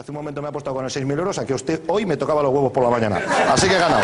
Hace un momento me ha puesto con 6.000 euros a que usted hoy me tocaba los huevos por la mañana. Así que he ganado.